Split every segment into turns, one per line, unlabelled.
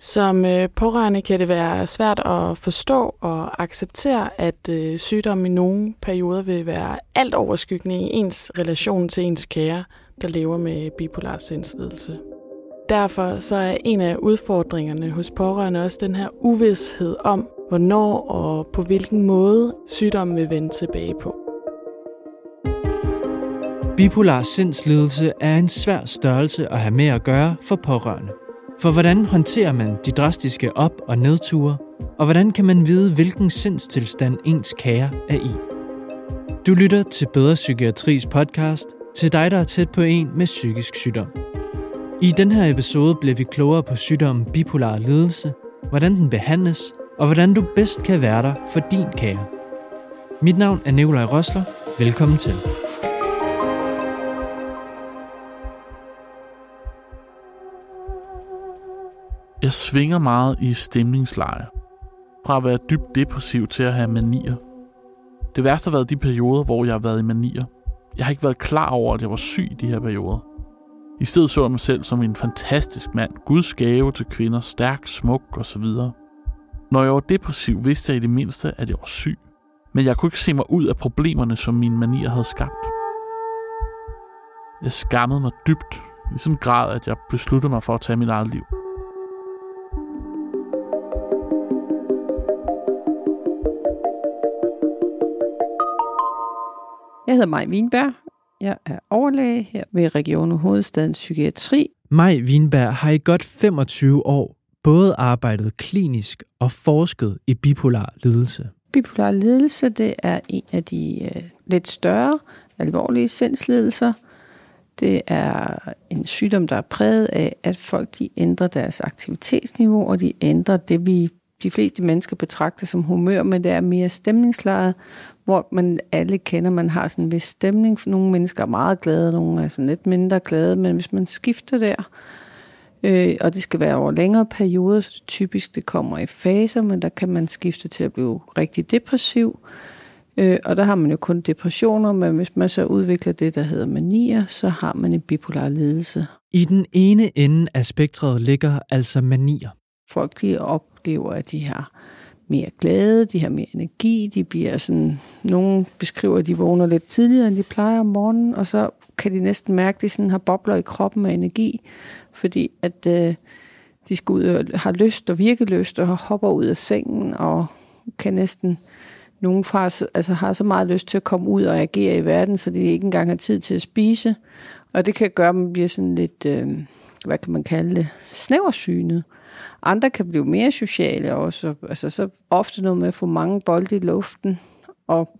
Som øh, pårørende kan det være svært at forstå og acceptere, at øh, sygdom i nogle perioder vil være alt overskyggende i ens relation til ens kære, der lever med bipolar sindslidelse. Derfor så er en af udfordringerne hos pårørende også den her uvidshed om, hvornår og på hvilken måde sygdommen vil vende tilbage på.
Bipolar sindslidelse er en svær størrelse at have med at gøre for pårørende. For hvordan håndterer man de drastiske op- og nedture, og hvordan kan man vide, hvilken sindstilstand ens kære er i? Du lytter til Bedre Psykiatris podcast, til dig, der er tæt på en med psykisk sygdom. I den her episode bliver vi klogere på sygdommen bipolar lidelse, hvordan den behandles, og hvordan du bedst kan være der for din kære. Mit navn er Nikolaj Rosler. Velkommen til.
Jeg svinger meget i stemningsleje. Fra at være dybt depressiv til at have manier. Det værste har været de perioder, hvor jeg har været i manier. Jeg har ikke været klar over, at jeg var syg i de her perioder. I stedet så jeg mig selv som en fantastisk mand, Guds gave til kvinder, stærk, smuk osv. Når jeg var depressiv, vidste jeg i det mindste, at jeg var syg. Men jeg kunne ikke se mig ud af problemerne, som mine manier havde skabt. Jeg skammede mig dybt, i sådan en grad, at jeg besluttede mig for at tage mit eget liv.
Jeg hedder Maj Wienberg. Jeg er overlæge her ved Region Hovedstadens Psykiatri.
Maj Wienberg har i godt 25 år både arbejdet klinisk og forsket i bipolar lidelse.
Bipolar lidelse det er en af de uh, lidt større, alvorlige sindslidelser. Det er en sygdom, der er præget af, at folk de ændrer deres aktivitetsniveau, og de ændrer det, vi de fleste mennesker betragter som humør, men det er mere stemningslejet, hvor man alle kender, man har sådan en vis stemning. Nogle mennesker er meget glade, nogle er sådan lidt mindre glade, men hvis man skifter der, øh, og det skal være over længere perioder, så typisk det kommer i faser, men der kan man skifte til at blive rigtig depressiv. Øh, og der har man jo kun depressioner, men hvis man så udvikler det, der hedder manier, så har man en bipolar lidelse.
I den ene ende af spektret ligger altså manier.
Folk de oplever, at de har mere glade, de har mere energi, de bliver sådan, nogen beskriver, at de vågner lidt tidligere, end de plejer om morgenen, og så kan de næsten mærke, at de sådan har bobler i kroppen af energi, fordi at øh, de skal ud og har lyst og virkelyst og hopper ud af sengen og kan næsten nogen fra, altså har så meget lyst til at komme ud og agere i verden, så de ikke engang har tid til at spise. Og det kan gøre, at man bliver sådan lidt, øh, hvad kan man kalde det, snæversynet. Andre kan blive mere sociale også. Altså så ofte noget med at få mange bolde i luften. Og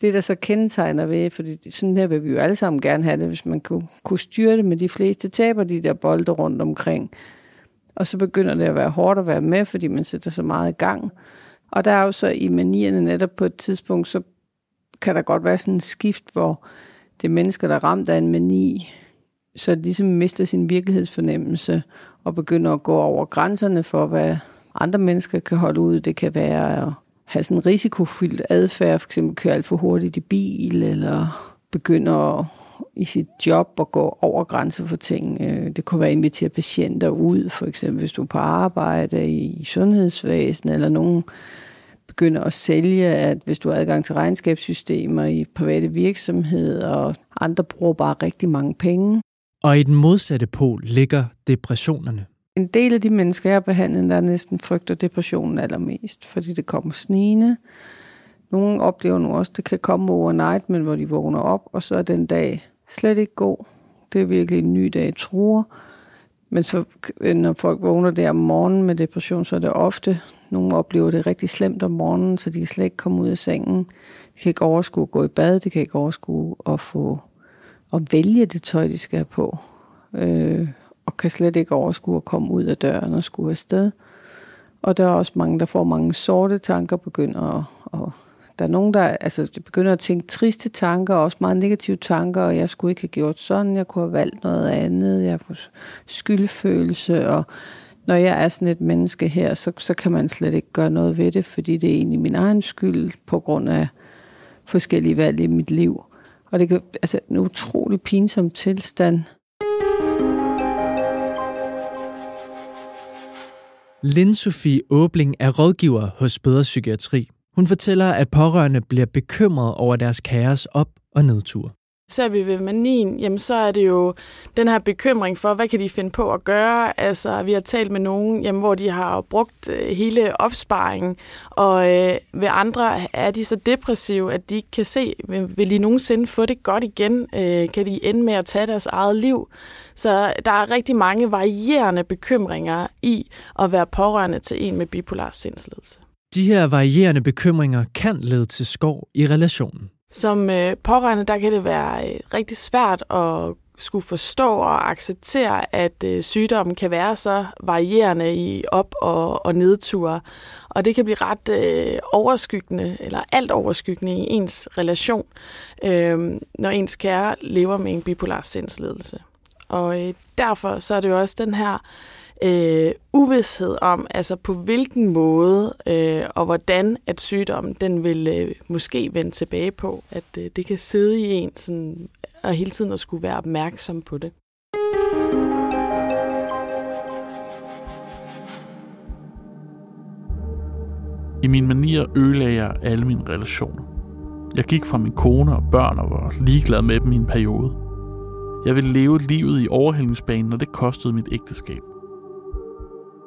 det, der så kendetegner ved, fordi sådan her vil vi jo alle sammen gerne have det, hvis man kunne, kunne styre det med de fleste, taber de der bolde rundt omkring. Og så begynder det at være hårdt at være med, fordi man sætter så meget i gang. Og der er jo så i manierne netop på et tidspunkt, så kan der godt være sådan en skift, hvor det er mennesker, der er ramt af en mani, så ligesom mister sin virkelighedsfornemmelse og begynder at gå over grænserne for, hvad andre mennesker kan holde ud. Det kan være at have sådan en risikofyldt adfærd, for eksempel køre alt for hurtigt i bil, eller begynder at, i sit job at gå over grænser for ting. Øh, det kunne være at invitere patienter ud, for eksempel hvis du er på arbejde i sundhedsvæsenet, eller nogen begynder at sælge, at hvis du har adgang til regnskabssystemer i private virksomheder, og andre bruger bare rigtig mange penge,
og i den modsatte pol ligger depressionerne.
En del af de mennesker, jeg har behandlet, der næsten frygter depressionen allermest, fordi det kommer snigende. Nogle oplever nu også, at det kan komme overnight, men hvor de vågner op, og så er den dag slet ikke god. Det er virkelig en ny dag, truer. Men så, når folk vågner der om morgenen med depression, så er det ofte, nogle oplever det rigtig slemt om morgenen, så de kan slet ikke komme ud af sengen. De kan ikke overskue at gå i bad, de kan ikke overskue at få at vælge det tøj, de skal have på. Øh, og kan slet ikke overskue at komme ud af døren og skulle afsted. Og der er også mange, der får mange sorte tanker, begynder at, og der er nogen, der altså, de begynder at tænke triste tanker, og også meget negative tanker, og jeg skulle ikke have gjort sådan, jeg kunne have valgt noget andet, jeg får skyldfølelse, og når jeg er sådan et menneske her, så, så kan man slet ikke gøre noget ved det, fordi det er egentlig min egen skyld på grund af forskellige valg i mit liv. Og det kan, altså en utrolig pinsom tilstand.
Linn Sofie Åbling er rådgiver hos Bedre Psykiatri. Hun fortæller, at pårørende bliver bekymret over deres kaos op- og nedtur.
Ser vi ved manien, jamen så er det jo den her bekymring for, hvad kan de finde på at gøre? Altså, vi har talt med nogen, jamen, hvor de har brugt øh, hele opsparingen, og øh, ved andre er de så depressive, at de ikke kan se, vil de nogensinde få det godt igen? Øh, kan de ende med at tage deres eget liv? Så der er rigtig mange varierende bekymringer i at være pårørende til en med bipolar sindslidelse.
De her varierende bekymringer kan lede til skov i relationen.
Som øh, pårørende, der kan det være øh, rigtig svært at skulle forstå og acceptere, at øh, sygdommen kan være så varierende i op- og, og nedture. Og det kan blive ret øh, overskyggende, eller alt overskyggende i ens relation, øh, når ens kære lever med en bipolar sindsledelse. Og øh, derfor så er det jo også den her øh, uvidshed om, altså på hvilken måde øh, og hvordan at sygdommen den vil øh, måske vende tilbage på, at øh, det kan sidde i en sådan, og hele tiden at skulle være opmærksom på det.
I min manier ødelagde jeg alle mine relationer. Jeg gik fra min kone og børn og var ligeglad med dem i en periode. Jeg ville leve livet i overhældningsbanen, og det kostede mit ægteskab.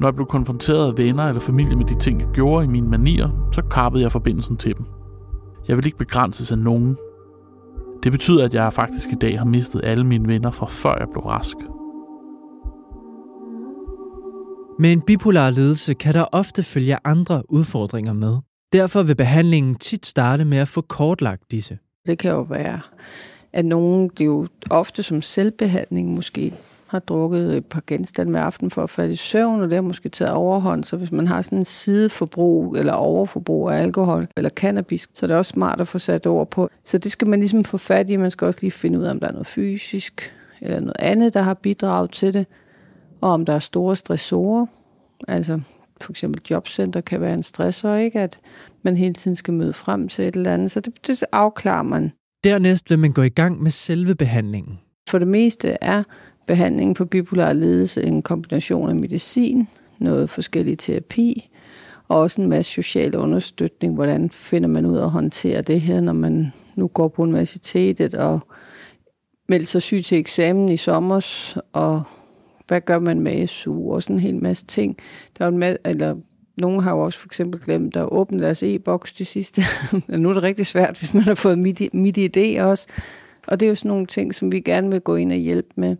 Når jeg blev konfronteret af venner eller familie med de ting, jeg gjorde i mine manier, så kappede jeg forbindelsen til dem. Jeg vil ikke begrænses af nogen. Det betyder, at jeg faktisk i dag har mistet alle mine venner fra før jeg blev rask.
Med en bipolar lidelse kan der ofte følge andre udfordringer med. Derfor vil behandlingen tit starte med at få kortlagt disse.
Det kan jo være, at nogen, det er jo ofte som selvbehandling måske, har drukket et par genstande med aften for at falde i søvn, og det har måske taget overhånd. Så hvis man har sådan en sideforbrug eller overforbrug af alkohol eller cannabis, så er det også smart at få sat ord på. Så det skal man ligesom få fat i. Man skal også lige finde ud af, om der er noget fysisk eller noget andet, der har bidraget til det, og om der er store stressorer. Altså for eksempel jobcenter kan være en stressor, ikke? At man hele tiden skal møde frem til et eller andet. Så det, det afklarer man.
Dernæst vil man gå i gang med selve behandlingen.
For det meste er behandlingen for bipolar ledelse en kombination af medicin, noget forskellig terapi, og også en masse social understøtning. Hvordan finder man ud af at håndtere det her, når man nu går på universitetet og melder sig syg til eksamen i sommer, og hvad gør man med SU, og sådan en hel masse ting. Der er en masse, eller nogle har jo også for eksempel glemt at åbne deres e-boks til sidste. nu er det rigtig svært, hvis man har fået midt idé også. Og det er jo sådan nogle ting, som vi gerne vil gå ind og hjælpe med.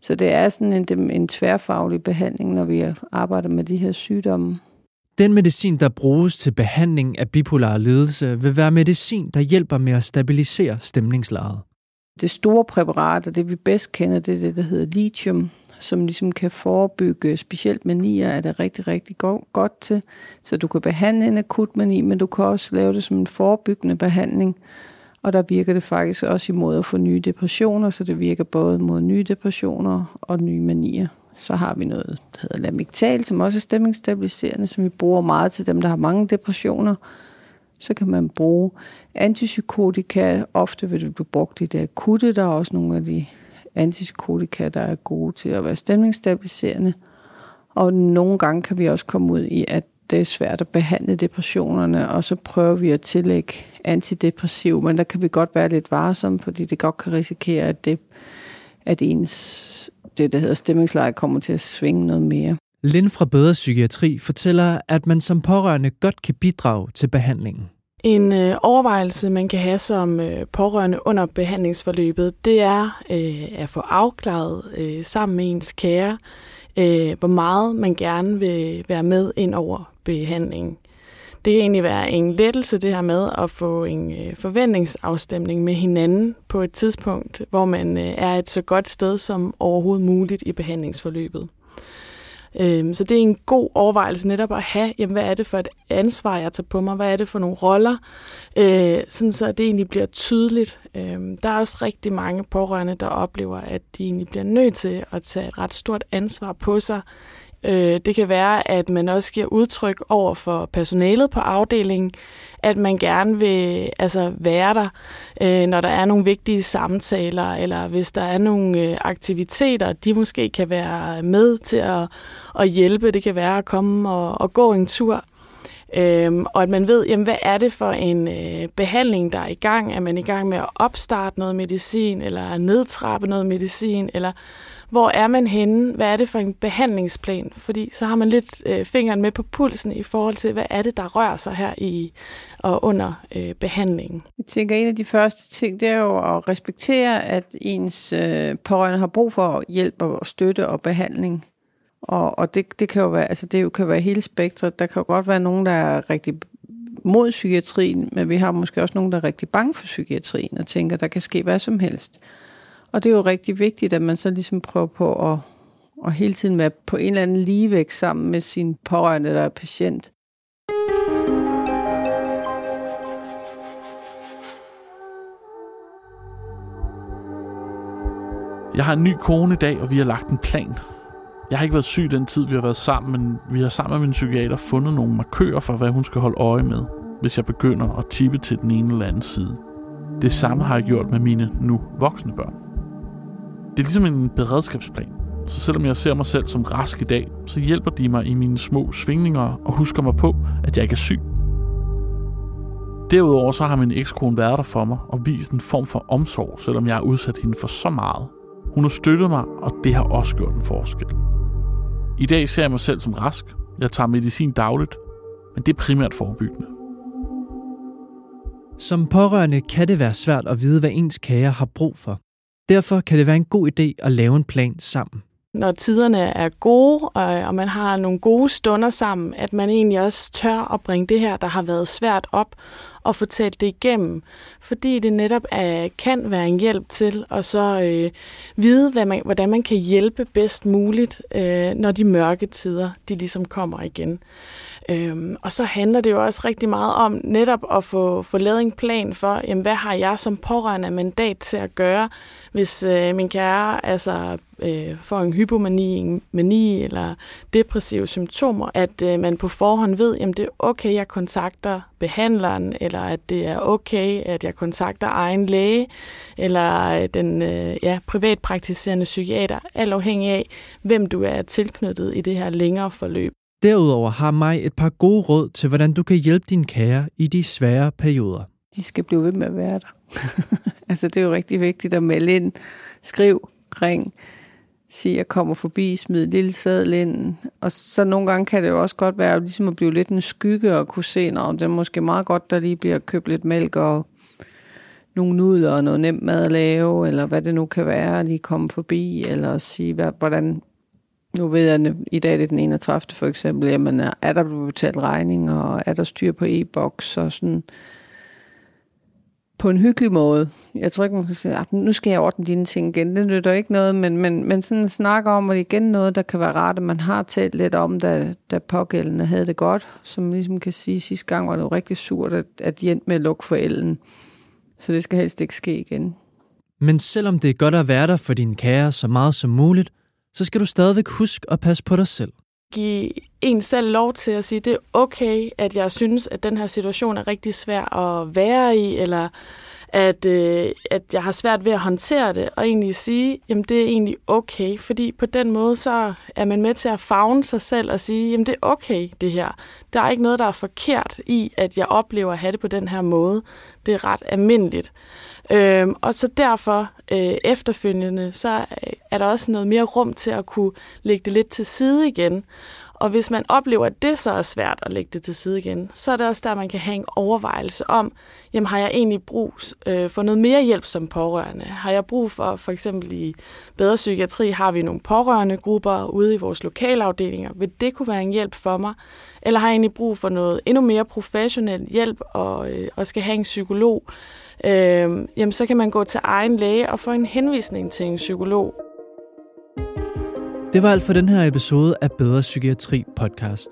Så det er sådan en, en tværfaglig behandling, når vi arbejder med de her sygdomme.
Den medicin, der bruges til behandling af bipolar lidelse, vil være medicin, der hjælper med at stabilisere stemningslejet.
Det store præparat, og det vi bedst kender, det er det, der hedder lithium, som ligesom kan forebygge specielt manier, er det rigtig, rigtig godt til. Så du kan behandle en akut mani, men du kan også lave det som en forebyggende behandling. Og der virker det faktisk også imod at få nye depressioner, så det virker både mod nye depressioner og nye manier. Så har vi noget, der hedder lamictal, som også er stemningsstabiliserende, som vi bruger meget til dem, der har mange depressioner. Så kan man bruge antipsykotika. Ofte vil det blive brugt i det akutte. Der er også nogle af de antipsykotika, der er gode til at være stemningsstabiliserende. Og nogle gange kan vi også komme ud i, at det er svært at behandle depressionerne, og så prøver vi at tillægge antidepressiv, men der kan vi godt være lidt varsomme, fordi det godt kan risikere, at, det, at ens, det, der hedder stemningsleje, kommer til at svinge noget mere.
Lind fra Bedre Psykiatri fortæller, at man som pårørende godt kan bidrage til behandlingen.
En øh, overvejelse, man kan have som øh, pårørende under behandlingsforløbet, det er øh, at få afklaret øh, sammen med ens kære, øh, hvor meget man gerne vil være med ind over behandlingen. Det kan egentlig være en lettelse, det her med at få en øh, forventningsafstemning med hinanden på et tidspunkt, hvor man øh, er et så godt sted som overhovedet muligt i behandlingsforløbet. Øhm, så det er en god overvejelse netop at have, jamen, hvad er det for et ansvar, jeg tager på mig? Hvad er det for nogle roller? Øh, sådan så det egentlig bliver tydeligt. Øhm, der er også rigtig mange pårørende, der oplever, at de egentlig bliver nødt til at tage et ret stort ansvar på sig Øh, det kan være, at man også giver udtryk over for personalet på afdelingen, at man gerne vil altså, være der, øh, når der er nogle vigtige samtaler, eller hvis der er nogle øh, aktiviteter, de måske kan være med til at, at hjælpe. Det kan være at komme og, og gå en tur. Øhm, og at man ved, jamen, hvad er det for en øh, behandling, der er i gang? Er man i gang med at opstarte noget medicin, eller nedtrappe noget medicin, eller hvor er man henne? Hvad er det for en behandlingsplan? Fordi så har man lidt øh, fingeren med på pulsen i forhold til, hvad er det, der rører sig her i og under øh, behandlingen.
Jeg tænker, en af de første ting, det er jo at respektere, at ens øh, pårørende har brug for hjælp og støtte og behandling. Og, og det, det kan jo være, altså det jo kan være hele spektret. Der kan jo godt være nogen, der er rigtig mod psykiatrien, men vi har måske også nogen, der er rigtig bange for psykiatrien og tænker, der kan ske hvad som helst. Og det er jo rigtig vigtigt, at man så ligesom prøver på at, at hele tiden være på en eller anden ligevægt sammen med sin pårørende, der er patient.
Jeg har en ny kone i dag, og vi har lagt en plan. Jeg har ikke været syg den tid, vi har været sammen, men vi har sammen med min psykiater fundet nogle markører for, hvad hun skal holde øje med, hvis jeg begynder at tippe til den ene eller anden side. Det samme har jeg gjort med mine nu voksne børn. Det er ligesom en beredskabsplan. Så selvom jeg ser mig selv som rask i dag, så hjælper de mig i mine små svingninger og husker mig på, at jeg ikke er syg. Derudover så har min ekskone været der for mig og vist en form for omsorg, selvom jeg har udsat hende for så meget. Hun har støttet mig, og det har også gjort en forskel. I dag ser jeg mig selv som rask. Jeg tager medicin dagligt, men det er primært forebyggende.
Som pårørende kan det være svært at vide, hvad ens kære har brug for. Derfor kan det være en god idé at lave en plan sammen.
Når tiderne er gode, og man har nogle gode stunder sammen, at man egentlig også tør at bringe det her, der har været svært op, og få talt det igennem. Fordi det netop er, kan være en hjælp til at så øh, vide, hvad man, hvordan man kan hjælpe bedst muligt, øh, når de mørke tider de ligesom kommer igen. Øhm, og så handler det jo også rigtig meget om netop at få, få lavet en plan for, jamen, hvad har jeg som pårørende mandat til at gøre, hvis øh, min kære altså, øh, får en hypomani, en mani eller depressive symptomer, at øh, man på forhånd ved, at det er okay, jeg kontakter behandleren, eller at det er okay, at jeg kontakter egen læge, eller den øh, ja, privatpraktiserende psykiater, alt afhængig af, hvem du er tilknyttet i det her længere forløb.
Derudover har mig et par gode råd til, hvordan du kan hjælpe din kære i de svære perioder.
De skal blive ved med at være der. altså det er jo rigtig vigtigt at melde ind, skriv, ring, sige, jeg kommer forbi, smid et lille sædel ind. Og så nogle gange kan det jo også godt være ligesom at blive lidt en skygge og kunne se, når det er måske meget godt, der lige bliver købt lidt mælk og nogle nudler og noget nemt mad at lave, eller hvad det nu kan være, lige komme forbi, eller sige, hvad, hvordan, nu ved jeg, at i dag er det den 31. for eksempel, jamen er, er der blevet betalt regning, og er der styr på e-boks, og sådan på en hyggelig måde. Jeg tror ikke, man kan sige, at nu skal jeg ordne dine ting igen. Det nytter ikke noget, men, men, men sådan snakker om, og igen noget, der kan være rart, at man har talt lidt om, da, da pågældende havde det godt, som ligesom kan sige, sidste gang var det jo rigtig surt, at, at de endte med at lukke for elden. Så det skal helst ikke ske igen.
Men selvom det er godt at være der for din kære så meget som muligt, så skal du stadigvæk huske at passe på dig selv
give en selv lov til at sige, det er okay, at jeg synes, at den her situation er rigtig svær at være i, eller at, øh, at jeg har svært ved at håndtere det, og egentlig sige, jamen det er egentlig okay, fordi på den måde, så er man med til at fagne sig selv og sige, jamen det er okay det her. Der er ikke noget, der er forkert i, at jeg oplever at have det på den her måde. Det er ret almindeligt. Øhm, og så derfor øh, efterfølgende, så er der også noget mere rum til at kunne lægge det lidt til side igen. Og hvis man oplever, at det så er svært at lægge det til side igen, så er det også der, man kan have en overvejelse om, jamen har jeg egentlig brug øh, for noget mere hjælp som pårørende? Har jeg brug for, for eksempel i bedre psykiatri, har vi nogle pårørende grupper ude i vores lokalafdelinger. Vil det kunne være en hjælp for mig? Eller har jeg egentlig brug for noget endnu mere professionel hjælp og, øh, og skal have en psykolog? øh, jamen så kan man gå til egen læge og få en henvisning til en psykolog.
Det var alt for den her episode af Bedre Psykiatri podcast.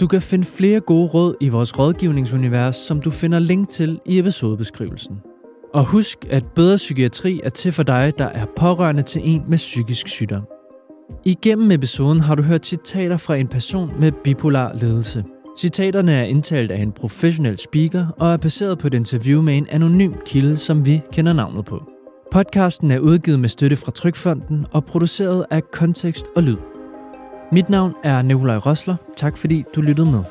Du kan finde flere gode råd i vores rådgivningsunivers, som du finder link til i episodebeskrivelsen. Og husk, at Bedre Psykiatri er til for dig, der er pårørende til en med psykisk sygdom. Igennem episoden har du hørt citater fra en person med bipolar ledelse. Citaterne er indtalt af en professionel speaker og er baseret på et interview med en anonym kilde, som vi kender navnet på. Podcasten er udgivet med støtte fra Trykfonden og produceret af Kontekst og Lyd. Mit navn er Nikolaj Rosler. Tak fordi du lyttede med.